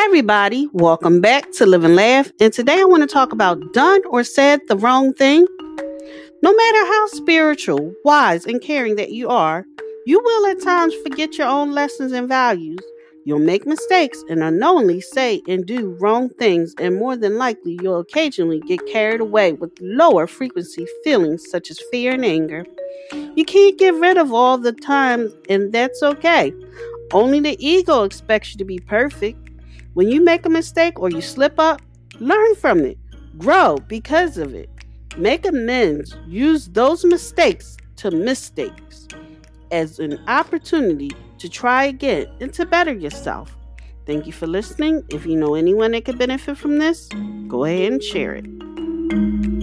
everybody, welcome back to Live and Laugh. And today I want to talk about done or said the wrong thing. No matter how spiritual, wise, and caring that you are, you will at times forget your own lessons and values. You'll make mistakes and unknowingly say and do wrong things, and more than likely, you'll occasionally get carried away with lower frequency feelings such as fear and anger. You can't get rid of all the time, and that's okay. Only the ego expects you to be perfect. When you make a mistake or you slip up, learn from it, grow because of it, make amends, use those mistakes to mistakes as an opportunity to try again and to better yourself. Thank you for listening. If you know anyone that could benefit from this, go ahead and share it.